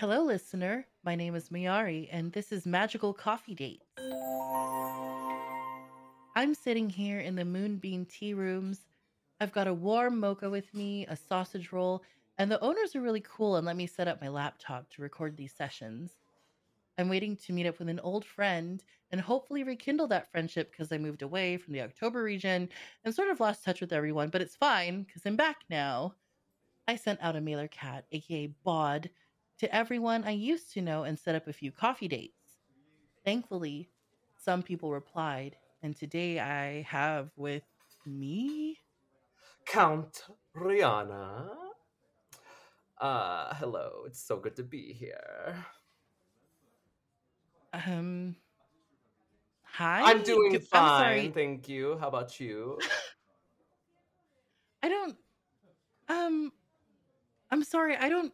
Hello, listener. My name is Mayari, and this is Magical Coffee Dates. I'm sitting here in the Moonbeam Tea Rooms. I've got a warm mocha with me, a sausage roll, and the owners are really cool and let me set up my laptop to record these sessions. I'm waiting to meet up with an old friend and hopefully rekindle that friendship because I moved away from the October region and sort of lost touch with everyone, but it's fine because I'm back now. I sent out a mailer cat, aka Bod, to everyone I used to know and set up a few coffee dates. Thankfully, some people replied, and today I have with me Count Reyana. Uh, hello. It's so good to be here. um hi. I'm doing fine, I'm sorry. thank you. How about you? I don't um I'm sorry. I don't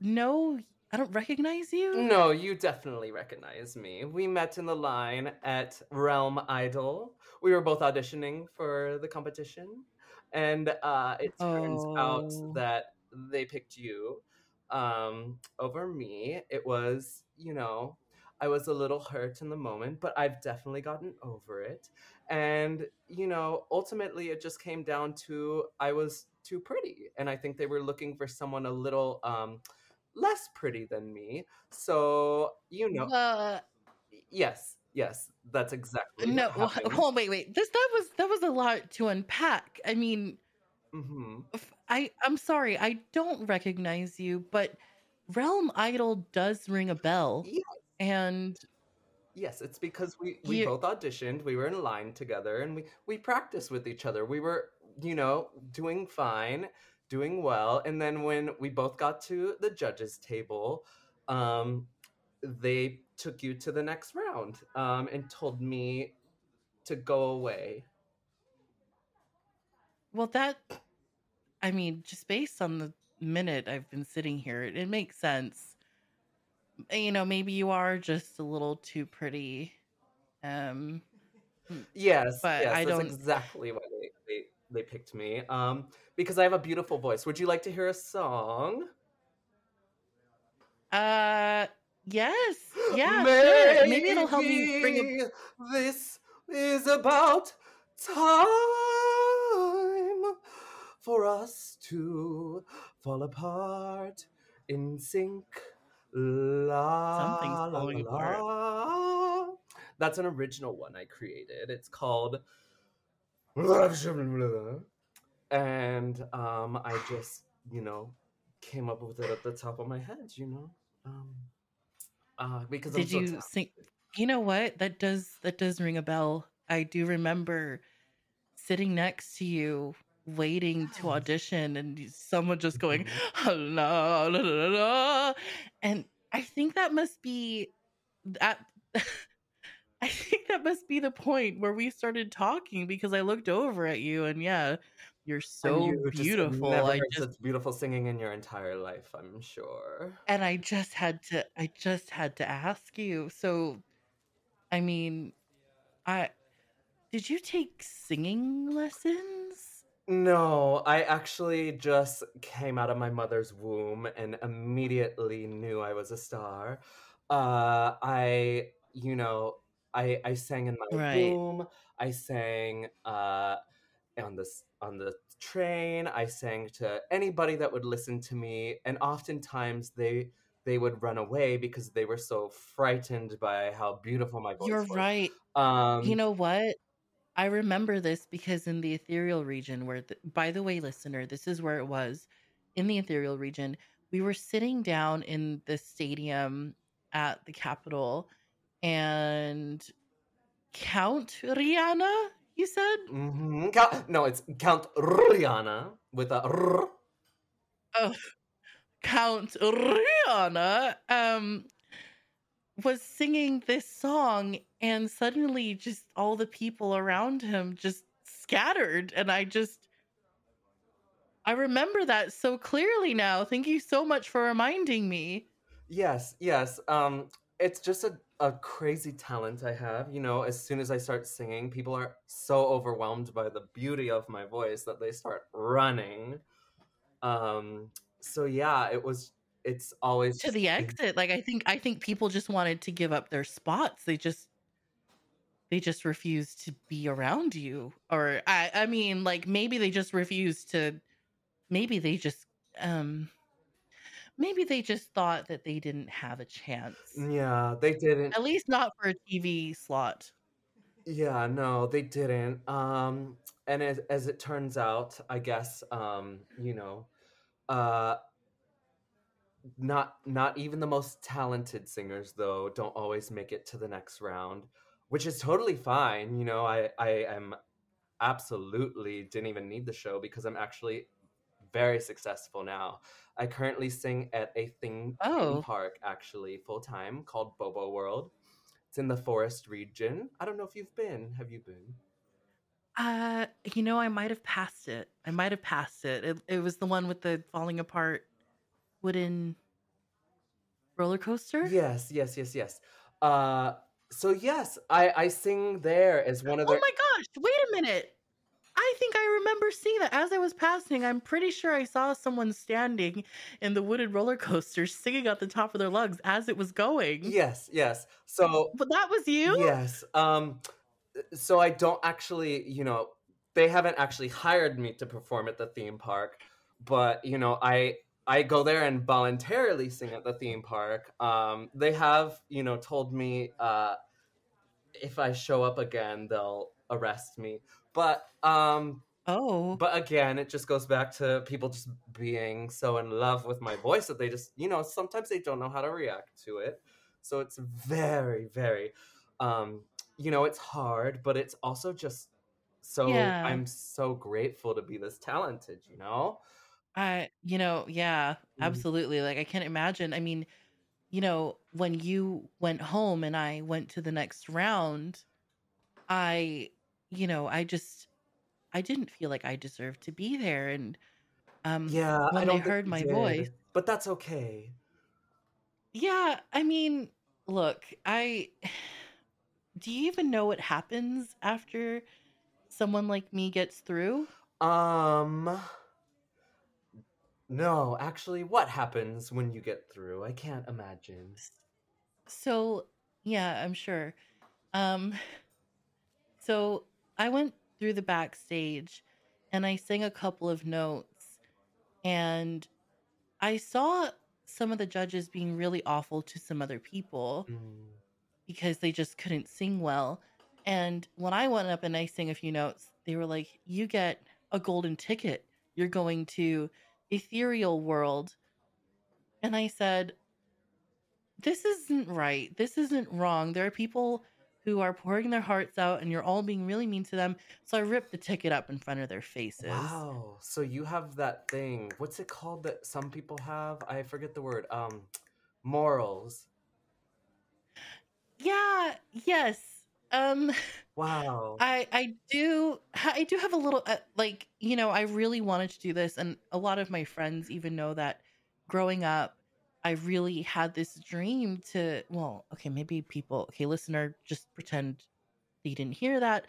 know. I don't recognize you. No, you definitely recognize me. We met in the line at Realm Idol. We were both auditioning for the competition, and uh, it turns out Oh. that they picked you um, over me. It was, you know, I was a little hurt in the moment, but I've definitely gotten over it. And, you know, ultimately it just came down to I was too pretty. And I think they were looking for someone a little um, less pretty than me. So, you know, Uh, yes, yes, that's exactly no. what happened. Hold, wait, wait. This that was that was a lot to unpack. I mean, hmm f- I I'm sorry. I don't recognize you, but Realm Idol does ring a bell, Yeah, and yes, it's because we we you. both auditioned. We were in a line together, and we we practiced with each other. We were, you know, doing fine, doing well. And then when we both got to the judges' table, um, they took you to the next round, um, and told me to go away. Well, that I mean, just based on the minute I've been sitting here, it, it makes sense. You know, maybe you are just a little too pretty. Um, Yes, but yes, I that's don't. exactly they, picked me. Um, because I have a beautiful voice. Would you like to hear a song? Uh, yes, yeah, sure. Maybe it'll help me bring a. This is about time for us to fall apart in sync. La Something's la la falling apart. la. That's an original one I created. It's called and um, I just, you know, came up with it at the top of my head, you know, um, uh, because Did so you talented. sing? You know what? That does that does ring a bell. I do remember sitting next to you waiting to audition and someone just going la, la, la, la, la," and I think that must be that I think that must be the point where we started talking because I looked over at you and yeah, you're so you just beautiful. never I just beautiful singing in your entire life, I'm sure. and I just had to I just had to ask you. So I mean, I did you take singing lessons? No, I actually just came out of my mother's womb and immediately knew I was a star. Uh, I, you know, I I sang in my Right. womb. I sang uh, on this on the train. I sang to anybody that would listen to me, and oftentimes they they would run away because they were so frightened by how beautiful my voice was. You're was. right. You Um, know what? I remember this because in the ethereal region, where, the, by the way, listener, this is where it was in the ethereal region. We were sitting down in the stadium at the Capitol, and Count Reyana, you said? mhm. Count, no, it's Count Reyana with a R. Oh, Count Reyana um, was singing this song, and suddenly, just all the people around him just scattered, and I just I remember that so clearly now. Thank you so much for reminding me. Yes, yes. Um, it's just a, a crazy talent I have. You know, as soon as I start singing, people are so overwhelmed by the beauty of my voice that they start running. Um, so yeah, it was it's always To the exit, like, I think I think people just wanted to give up their spots. They just they just refused to be around you. Or I I mean, like, maybe they just refused to maybe they just, um maybe they just thought that they didn't have a chance. Yeah, they didn't At least not for a TV slot. Yeah, no, they didn't. Um, and as as it turns out, I guess, um, you know, uh, not not even the most talented singers though don't always make it to the next round, which is totally fine. You know, I I am absolutely didn't even need the show because I'm actually very successful now. I currently sing at a theme theme Oh. park actually full time called Bobo World. It's in the forest region. I don't know if you've been. Have you been? Uh, you know, I might have passed it. I might have passed it. It it was the one with the falling apart wooden roller coaster? Yes, yes, yes, yes. Uh, so yes, I I sing there as one of the. Oh my gosh, wait a minute. I think I remember seeing that as I was passing. I'm pretty sure I saw someone standing in the wooden roller coaster singing at the top of their lungs as it was going. Yes, yes. So But that was you? yes. Um, so I don't actually, you know, they haven't actually hired me to perform at the theme park, but you know, I I go there and voluntarily sing at the theme park. Um, they have, you know, told me uh, if I show up again, they'll arrest me. But um, Oh. but again, it just goes back to people just being so in love with my voice that they just, you know, sometimes they don't know how to react to it. So it's very, very, um, you know, it's hard, but it's also just so, Yeah. I'm so grateful to be this talented, you know? I you know, yeah, Mhm. absolutely. Like I can't imagine. I mean, you know, when you went home and I went to the next round, I, you know, I just I didn't feel like I deserved to be there and um Yeah, I when they heard my voice, but that's okay. yeah, I mean, look, I do you even know what happens after someone like me gets through? Um, no, actually, what happens when you get through? I can't imagine. So, yeah, I'm sure. Um So I went through the backstage and I sang a couple of notes and I saw some of the judges being really awful to some other people Mm. because they just couldn't sing well. And when I went up and I sang a few notes, they were like, You get a golden ticket. You're going to Ethereal World. And I said, This isn't right. This isn't wrong. There are people who are pouring their hearts out and you're all being really mean to them. So I ripped the ticket up in front of their faces. Wow. So you have that thing. What's it called that some people have? I forget the word. Um morals. Yeah, yes. Um Wow. I I do I do have a little uh, like you know I really wanted to do this and a lot of my friends even know that growing up I really had this dream to well okay maybe people okay listener just pretend you didn't hear that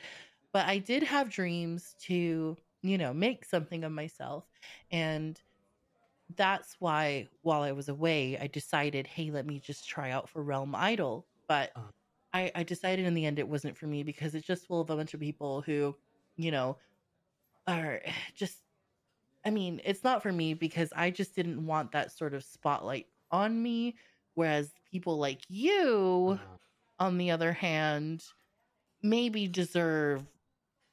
but I did have dreams to you know make something of myself and that's why while I was away I decided hey let me just try out for Realm Idol but Uh, I, I decided in the end it wasn't for me because it's just full of a bunch of people who, you know, are just, I mean, it's not for me because I just didn't want that sort of spotlight on me. Whereas people like you, uh, on the other hand, maybe deserve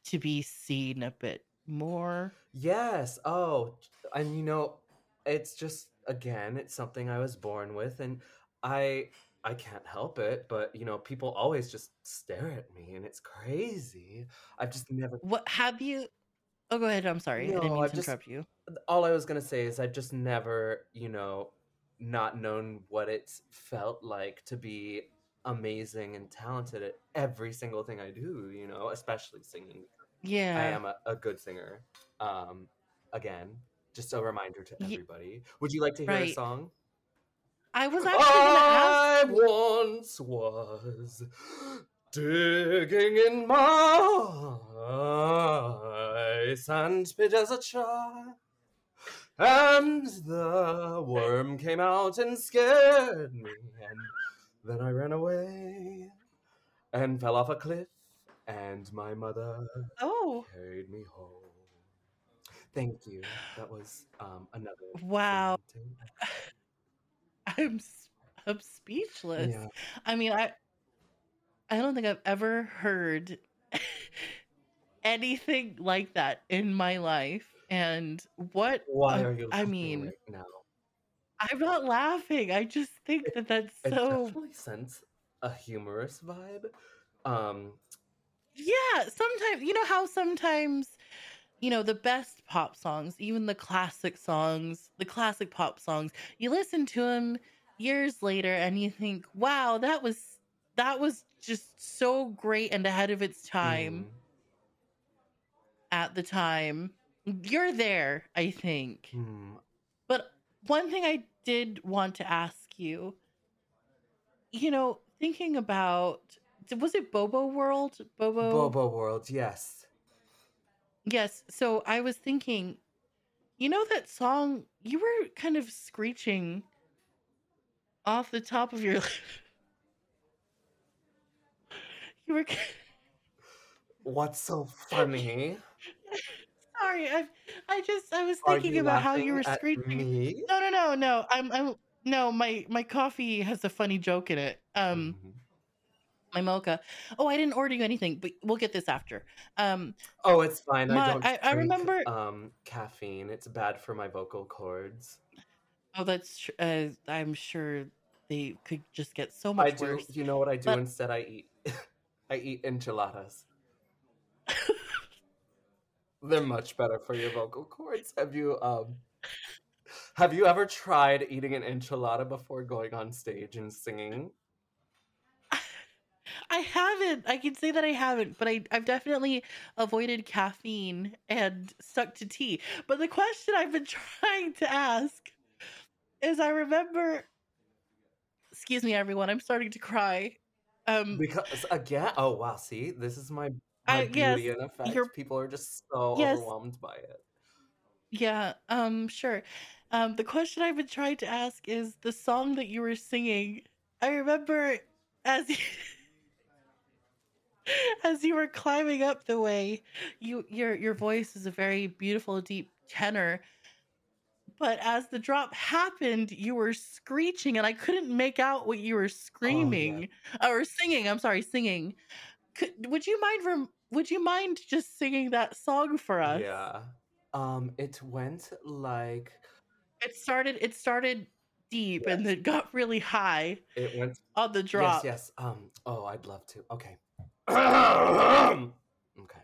to be seen a bit more. yes. Oh, and you know, it's just again, it's something I was born with and I I can't help it, but you know, people always just stare at me and it's crazy. I've just never What have you? Oh, go ahead. I'm sorry. I didn't mean I've to just interrupt you. all I was gonna say is I've just never, you know, not known what it's felt like to be amazing and talented at every single thing I do, you know, especially singing. Yeah. I am a, a good singer. Um, again, just a reminder to everybody. Would you like to hear a song? I was actually to ask. I once was digging in my sandpit as a child. And the worm came out and scared me. And then I ran away and fell off a cliff. And my mother Oh, carried me home. Thank you. That was um, another. wow. I'm I'm speechless. Yeah. I mean, I I don't think I've ever heard anything like that in my life. And what Why are you I laughing mean, right now? I'm not laughing. I just think It, that that's it so definitely sends a humorous vibe. Um, Yeah, sometimes you know how sometimes you know the best pop songs, even the classic songs, the classic pop songs, you listen to them years later and you think, "Wow, that was that was just so great and ahead of its time mm, at the time." You're there, I think. hmm. But one thing I did want to ask you, you know, thinking about was it Bobo World? Bobo Bobo World, yes. Yes. So I was thinking, you know that song you were kind of screeching off the top of your you were What's so funny? sorry. I I just I was thinking about how you were at screeching. me? No, no, no, no. I'm I'm no, my my coffee has a funny joke in it. Um Mhm. my mocha. Oh, I didn't order you anything, but we'll get this after. Um Oh, it's fine. I don't I, I remember um caffeine. It's bad for my vocal cords. oh that's tr- uh, I'm sure they could just get so I much do. worse. You know what I do But instead? I eat. I eat enchiladas. They're much better for your vocal cords. Have you um have you ever tried eating an enchilada before going on stage and singing? I haven't. I can say that I haven't, but I, I've definitely avoided caffeine and stuck to tea. But the question I've been trying to ask is I remember, excuse me, everyone, I'm starting to cry. Um, Because again, oh wow, see, this is my I, yes, beauty in effect. you're, People are just so yes, overwhelmed by it. yeah, um, sure. Um, the question I've been trying to ask is the song that you were singing. I remember as you, as you were climbing up the way, you your your voice is a very beautiful deep tenor, but as the drop happened, you were screeching and I couldn't make out what you were Oh yeah. screaming or singing. I'm sorry, singing. Could, would you mind rem- would you mind just singing that song for us? Yeah. Um, it went like It started it started deep and then got really high It went on the yes, drop. yes. Um, oh, I'd love to. Okay. okay.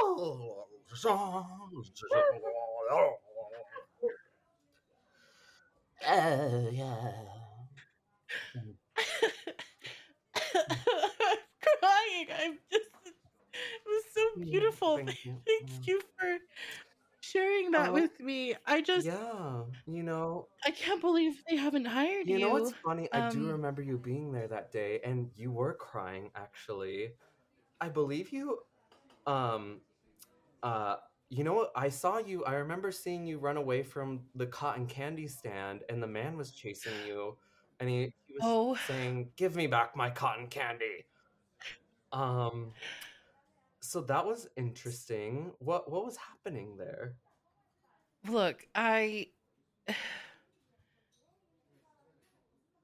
Oh yeah. I'm crying. I'm just it was so beautiful. Thank you. Thank Mm. you for sharing that Oh, with me. I just yeah. You know, I can't believe they haven't hired you You know what's funny? I do Um remember you being there that day, and you were crying. Actually, I believe you. Um. Uh. You know what? I saw you. I remember seeing you run away from the cotton candy stand, and the man was chasing you, and he, he was oh saying, "Give me back my cotton candy." Um. So that was interesting. What What was happening there? look, I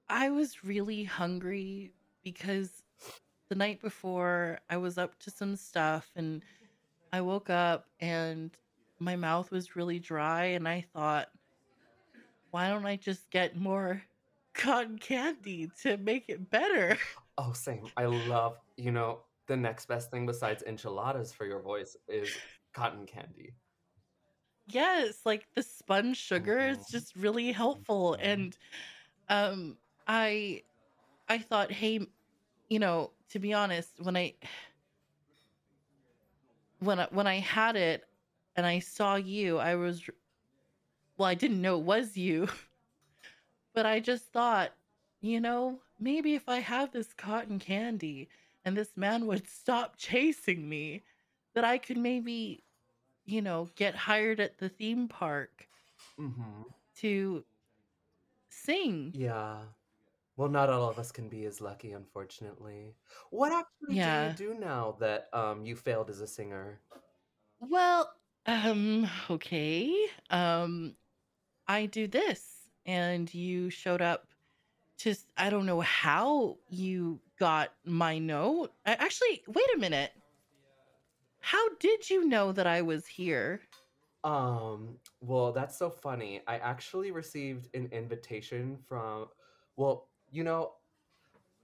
I was really hungry because the night before I was up to some stuff and I woke up and my mouth was really dry and I thought, why don't I just get more cotton candy to make it better? Oh, same. I love, you know, the next best thing besides enchiladas for your voice is cotton candy. yes, like the sponge sugar is hmm just really helpful hmm and um I I thought, hey, you know, to be honest, when I when I, when I had it and I saw you, I was well, I didn't know it was you, But I just thought, you know, maybe if I have this cotton candy and this man would stop chasing me, that I could maybe, you know, get hired at the theme park Mm-hmm. to sing. Yeah. Well, not all of us can be as lucky, unfortunately. What actually do you do now that um you failed as a singer? Well, um, okay. Um, I do this, and you showed up to, I don't know how you got my note. I, actually, wait a minute. How did you know that I was here? Um, well, that's so funny. I actually received an invitation from, well, you know,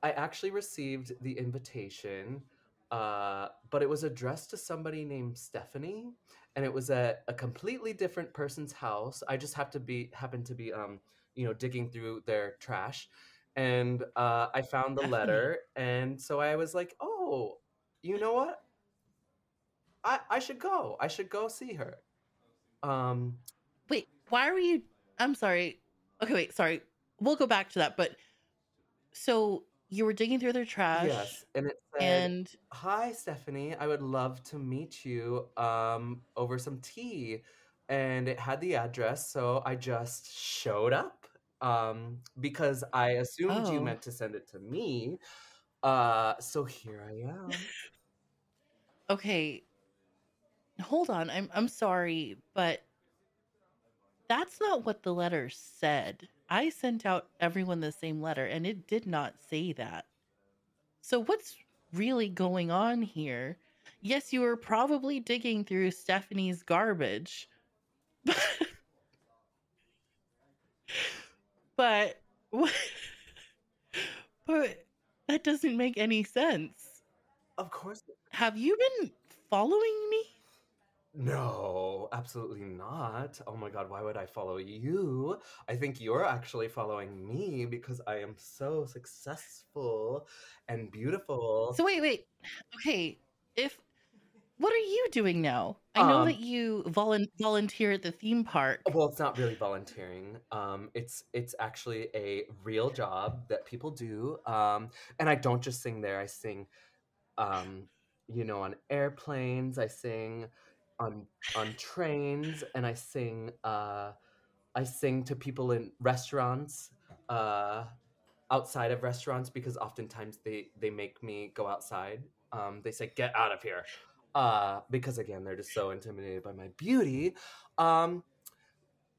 I actually received the invitation, uh, but it was addressed to somebody named Stephanie, and it was at a completely different person's house. I just have to be happened to be um, you know, digging through their trash, and uh, I found the letter, and so I was like, oh, you know what? I I should go. I should go see her. Um, Wait, why were you? I'm sorry. Okay, wait, sorry. We'll go back to that. But so you were digging through their trash, yes, and it said. and Hi, Stephanie. I would love to meet you um, over some tea. And it had the address, so I just showed up um, because I assumed you oh, meant to send it to me. Uh, so here I am. okay. Hold on. I'm I'm sorry, but that's not what the letter said. I sent out everyone the same letter, and it did not say that. So what's really going on here? Yes, you were probably digging through Stephanie's garbage, but but that doesn't make any sense. Of course. Have you been following me? No, absolutely not. Oh my God, why would I follow you? I think you're actually following me because I am so successful and beautiful. So wait, wait. Okay, if what are you doing now? I know Um, that you volun- volunteer at the theme park. Well, it's not really volunteering. Um, it's it's actually a real job that people do. Um, and I don't just sing there. I sing, um, you know, on airplanes. I sing on on trains, and I sing. Uh, I sing to people in restaurants, uh, outside of restaurants, because oftentimes they they make me go outside. Um, they say, "Get out of here," uh, because again, they're just so intimidated by my beauty. Um,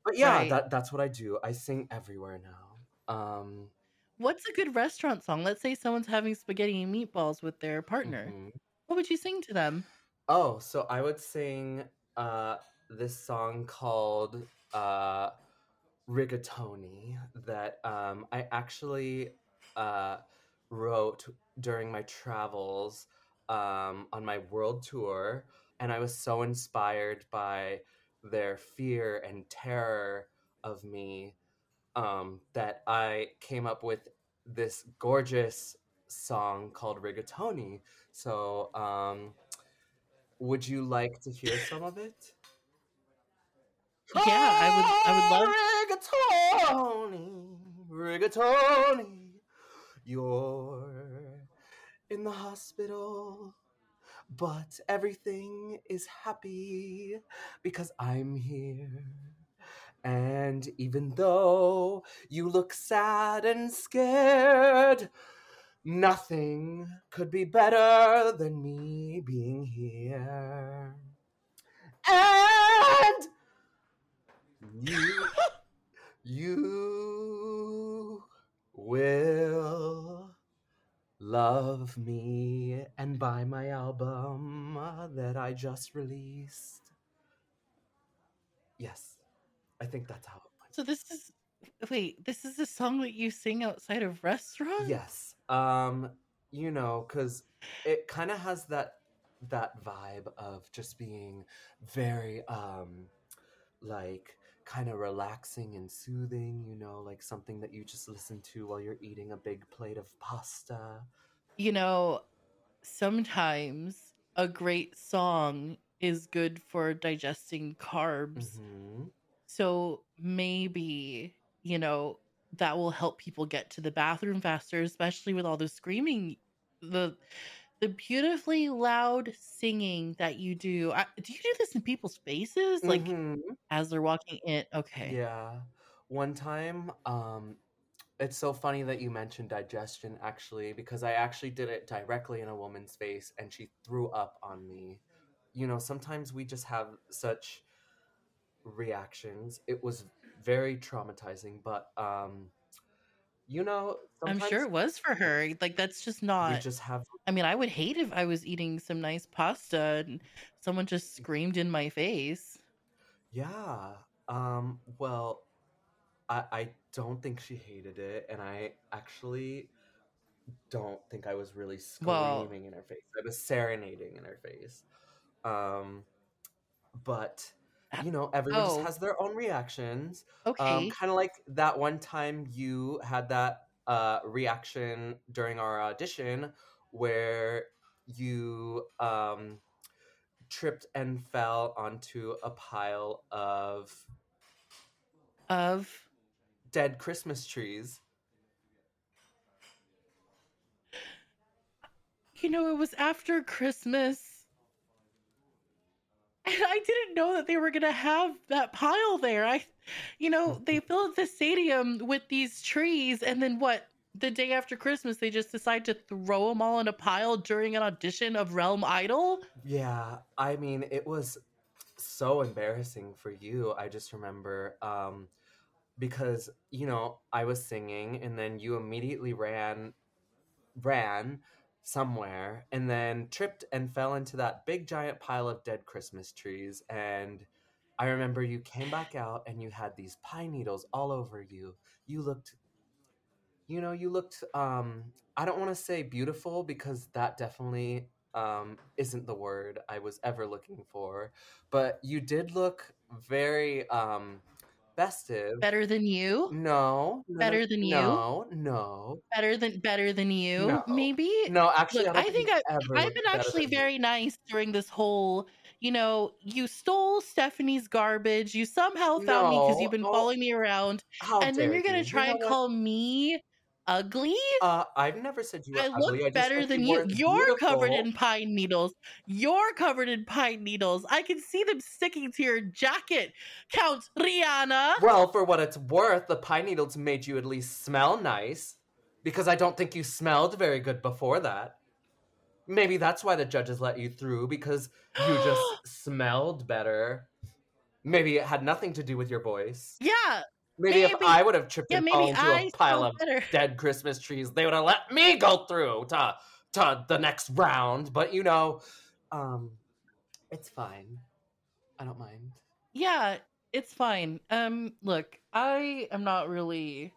but yeah, Right. that that's what I do. I sing everywhere now. Um, What's a good restaurant song? Let's say someone's having spaghetti and meatballs with their partner. mhm. What would you sing to them? Oh, so I would sing uh, this song called uh, Rigatoni that um, I actually uh, wrote during my travels um, on my world tour. And I was so inspired by their fear and terror of me um, that I came up with this gorgeous song called Rigatoni. So, um, would you like to hear some of it? Yeah, I would I would love ah, Rigatoni, rigatoni, you're in the hospital, but everything is happy because I'm here. And even though you look sad and scared, nothing could be better than me being here. And you, you will love me and buy my album that I just released. Yes, I think that's how it went. So this is wait, this is a song that you sing outside of restaurants? Yes. Um, you know, cuz it kind of has that that vibe of just being very um like kind of relaxing and soothing, you know, like something that you just listen to while you're eating a big plate of pasta. You know, sometimes a great song is good for digesting carbs. Mhm. So maybe, you know, that will help people get to the bathroom faster, especially with all the screaming, the the beautifully loud singing that you do. I, do you do this in people's faces, like Mhm. as they're walking in? Okay. Yeah. One time, um, it's so funny that you mentioned digestion actually, because I actually did it directly in a woman's face and she threw up on me. You know, sometimes we just have such reactions. It was very traumatizing, but um, you know, I'm sure it was for her. Like that's just not we just have I mean, I would hate if I was eating some nice pasta and someone just screamed in my face. yeah. Um, well, I I don't think she hated it, and I actually don't think I was really Well, screaming in her face. I was serenading in her face. Um, but you know, everyone just oh, has their own reactions. Um, okay. kind of like that one time you had that uh reaction during our audition where you um tripped and fell onto a pile of Of dead Christmas trees. you know, it was after Christmas, and I didn't know that they were gonna have that pile there. I, you know, they filled the stadium with these trees, and then what? The day after Christmas, they just decide to throw them all in a pile during an audition of Realm Idol. Yeah, I mean, it was so embarrassing for you. I just remember um because, you know, I was singing and then you immediately ran ran somewhere and then tripped and fell into that big giant pile of dead Christmas trees and I remember you came back out and you had these pine needles all over you. You looked you know, you looked um I don't want to say beautiful because that definitely um isn't the word I was ever looking for, but you did look very um festive. Better than you? No, no, no, Better than you? no, no, Better than better than you, no. maybe? No, actually, Look, I don't I think you I I've been actually very nice during this whole, you know, you stole Stephanie's garbage. You somehow found me because you've been oh, following me around, how and then you're gonna you? You try know and what? call me ugly? Uh, I've never said you were I ugly. look I just better than you You're covered in pine needles. You're covered in pine needles. I can see them sticking to your jacket, Count Reyana. Well, for what it's worth, the pine needles made you at least smell nice. Because I don't think you smelled very good before that. Maybe that's why the judges let you through, because you just smelled better. Maybe it had nothing to do with your voice. yeah, Maybe if. I would have tripped Yeah, and fallen into a pile of better. dead Christmas trees, they would have let me go through to to the next round. But you know, um, it's fine. I don't mind. Yeah, it's fine. Um, look, I am not really.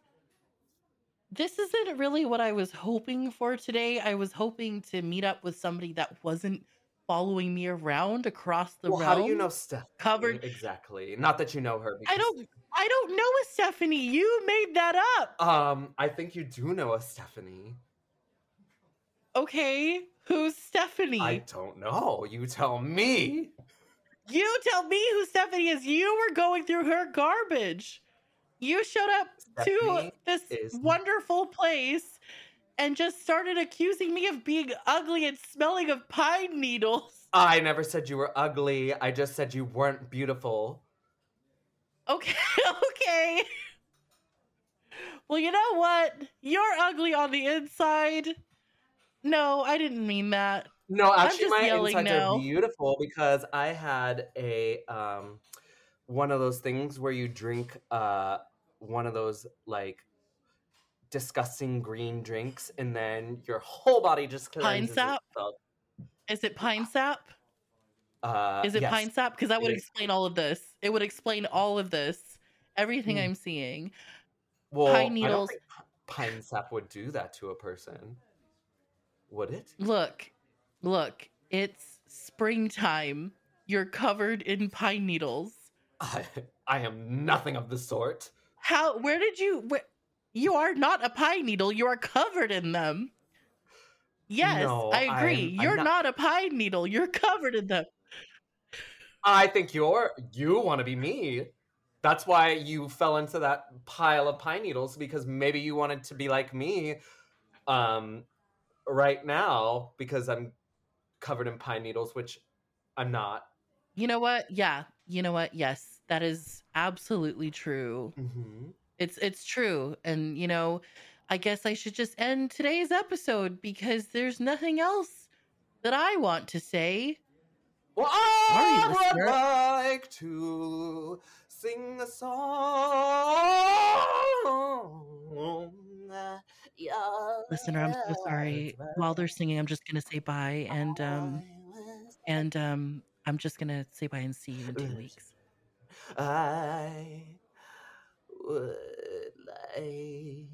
This isn't really what I was hoping for today. I was hoping to meet up with somebody that wasn't following me around across the Well, how do you know Stephanie covered. exactly? Not that you know her, I don't. I don't know a Stephanie. You made that up. um, I think you do know a Stephanie. Okay, who's Stephanie? I don't know. You tell me. You tell me who Stephanie is. You were going through her garbage. You showed up to this wonderful place and just started accusing me of being ugly and smelling of pine needles. I never said you were ugly. I just said you weren't beautiful. Okay, okay. Well, you know what? You're ugly on the inside. No, I didn't mean that. No, actually, my insides are beautiful because I had a um, one of those things where you drink uh, one of those like disgusting green drinks, and then your whole body just Pine sap? itself. Is it pine sap? Uh, Is it yes, pine sap? Because that would explain all of this. It would explain all of this. Everything Hmm. I'm seeing. Well, Pine needles. pine sap would do that to a person, would it? Look, look, it's springtime. You're covered in pine needles. I, I am nothing of the sort. How, where did you, where, you are not a pine needle. You are covered in them. Yes, No, I agree. I'm- I'm You're not- not a pine needle. You're covered in them. I think you're you want to be me. That's why you fell into that pile of pine needles because maybe you wanted to be like me um right now because I'm covered in pine needles, which I'm not. You know what? Yeah. You know what? Yes, that is absolutely true. Mm-hmm. It's it's true. And you know, I guess I should just end today's episode because there's nothing else that I want to say. Well, I Sorry, would listener. like to sing a song. Yeah, Listener, I'm so sorry. While they're singing, I'm just gonna say bye and um and um I'm just gonna say bye and see you in two weeks. I would like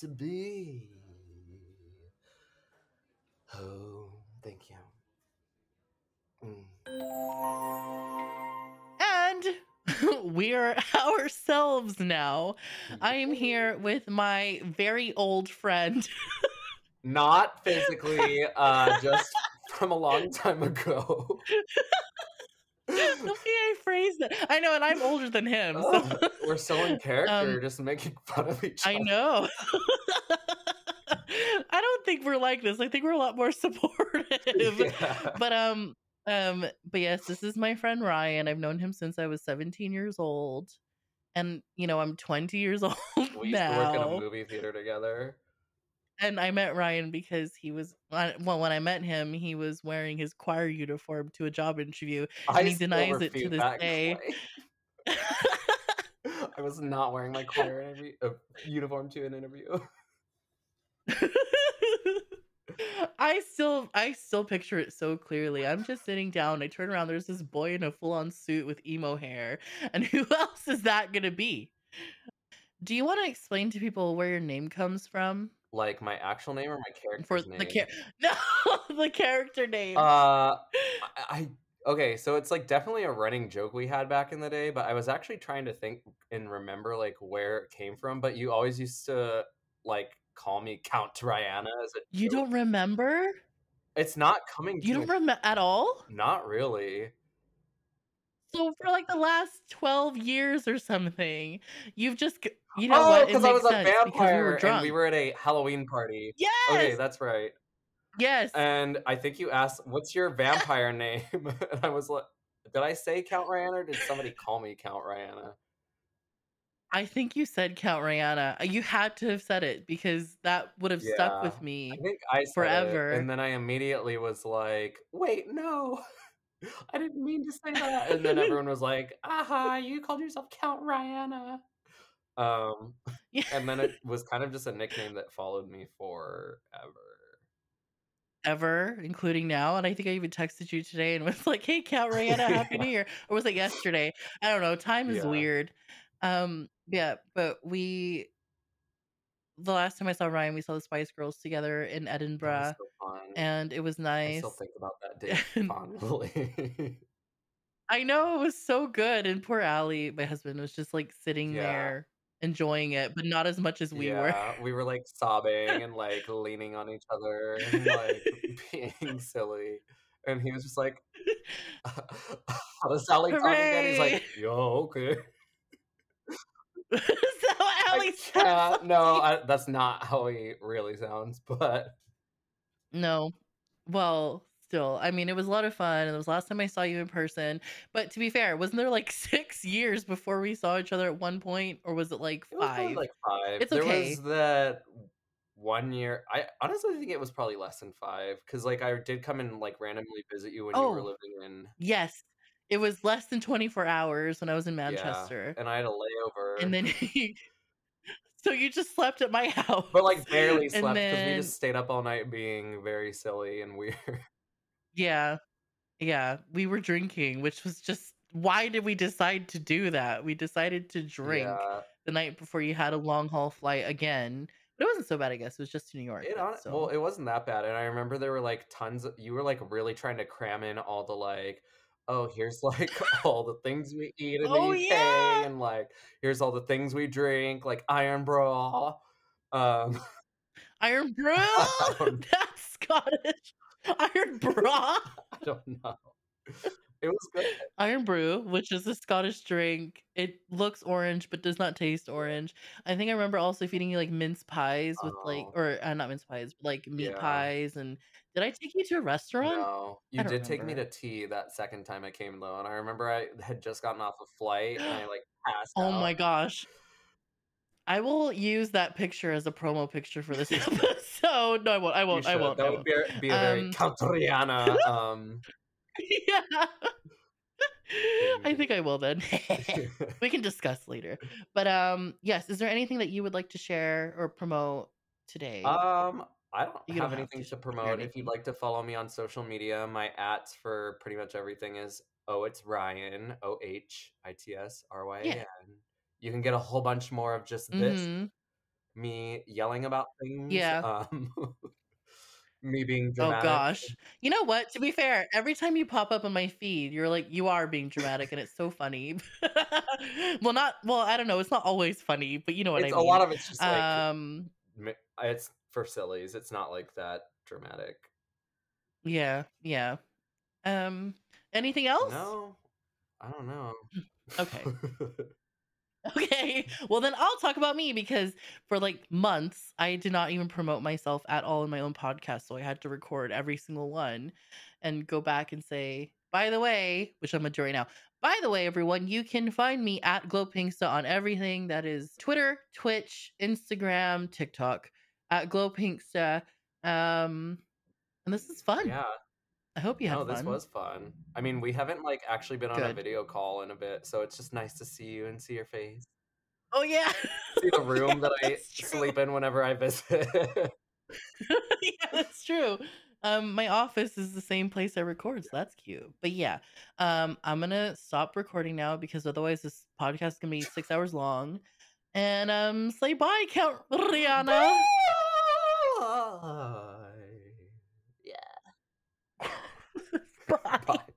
to be home. Thank you. Mm. And we are ourselves now. I am here with my very old friend. Not physically, uh, just from a long time ago. the way I phrased it. I know, and I'm older than him. So Oh, we're so in character, Um, just making fun of each other. I know. I don't think we're like this. I think we're a lot more supportive. Yeah. But um um but yes, this is my friend Ryan. I've known him since I was 17 years old. And you know, I'm 20 years old We used to work in a movie theater together. And I met Ryan because he was uh, well when I met him, he was wearing his choir uniform to a job interview. I he denies it to this day. I was not wearing my choir interview, uh, uniform to an interview. I still I still picture it so clearly. I'm just sitting down, I turn around, there's this boy in a full-on suit with emo hair. And who else is that gonna be? Do you want to explain to people where your name comes from? Like my actual name or my For name? the char- No, the character name. Uh, I, I okay, so it's like definitely a running joke we had back in the day, but I was actually trying to think and remember like where it came from. But you always used to like call me Count Reyana as a you joke. don't remember? It's not coming. You don't remember at all? Not really. So for like the last 12 years or something, you've just you know oh? Because I was a we vampire drunk. and we were at a Halloween party. yes. Okay, that's right. yes. And I think you asked, "What's your vampire name?" and I was like, "Did I say Count Reyana? or Did somebody call me Count Reyana?" I think you said Count Reyana. Uh, You had to have said it because that would have stuck with me. I think I said Forever. it, and then I immediately was like, "Wait, no, I didn't mean to say that." And then everyone was like, "Aha, you called yourself Count Reyana." Um, Yeah. and then it was kind of just a nickname that followed me forever. Ever, including now. And I think I even texted you today and was like, hey, Count Reyana, Happy Yeah. New Year. Or was it yesterday? I don't know. Time is Yeah. weird. Um, yeah, but we the last time I saw Ryan, we saw the Spice Girls together in Edinburgh, so and it was nice. I still think about that day fondly. I know it was so good. And poor Allie, my husband, was just like sitting Yeah. there enjoying it, but not as much as we were. yeah, we were like sobbing and like leaning on each other and like being silly. And he was just like, "How does Sally talk again?" He's like, "Yo, okay." so Allie uh, sounds like No. I, that's not how he really sounds. But No. Well, still, I mean, it was a lot of fun. and It was the last time I saw you in person. But to be fair, wasn't there like six years before we saw each other at one point? Or was it like it was five? like five. It's there okay. was that one year. I honestly think it was probably less than five because like I did come and like randomly visit you when you were Oh, living in yes. It was less than 24 hours when I was in yeah, Manchester. and I had a layover. And then so you just slept at my house. But like barely slept because we just stayed up all night being very silly and weird. Yeah, yeah, we were drinking, which was just, why did we decide to do that? We decided to drink yeah. the night before you had a long haul flight again. But it wasn't so bad, I guess. It was just to New York, It on well, it wasn't that bad. And I remember there were like tons of you were like really trying to cram in all the like, oh, here's like all the things we eat in Oh, the UK yeah. and like here's all the things we drink, like iron bra. Um Iron Bra? Don't That's Scottish. Iron Bra? I don't know. It was good. Irn-Bru, which is a Scottish drink. It looks orange, but does not taste orange. I think I remember also feeding you, like, mince pies with, like Oh. or, uh, not mince pies, but, like, meat Yeah. pies, and did I take you to a restaurant? No. You did take me to tea that second time I came, though, and I remember I had just gotten off a flight, and I, like, passed Oh out. my gosh. I will use that picture as a promo picture for this episode. No, I won't, I won't, I won't, That I would won't. be a be a very Um um Yeah. I think I will then. We can discuss later. But, um, yes, is there anything that you would like to share or promote today? Um, I don't You don't have have anything to to share promote. If you'd like to follow me on social media, my ats for pretty much everything is Oh, it's Ryan, Yeah. O-H-I-T-S-R-Y-A-N. You can get a whole bunch more of just this, Mhm. me yelling about things, Yeah. um, me being Oh gosh. You know what? To be fair, every time you pop up on my feed, you're like, you are being dramatic, and it's so funny. Well, not well, I don't know, it's not always funny, but you know what I It's a lot of it's just, like Um it's for sillies, it's not, like, that dramatic. Yeah, yeah. Um, anything else? No. I don't know. Okay. Okay. Well, then I'll talk about me because for, like, months, I did not even promote myself at all in my own podcast, so I had to record every single one and go back and say, "By the way" which I'm gonna do right now. "By the way, everyone, you can find me at Glowpinkstah on everything that is Twitter, Twitch, Instagram, TikTok, at Glowpinkstah." Um, and this is fun. Yeah. I hope you had fun. No, this was fun. I mean, we haven't, like, actually been on a video call in a bit, so it's just nice to see you and see your face. Oh, yeah. See the room that I true. sleep in whenever I visit. Yeah, that's true. Um, my office is the same place I record, so that's cute. But yeah, um, I'm gonna stop recording now because otherwise this podcast is gonna be 6 hours long. And, um, say bye, Count Reyana. Bye. Bye.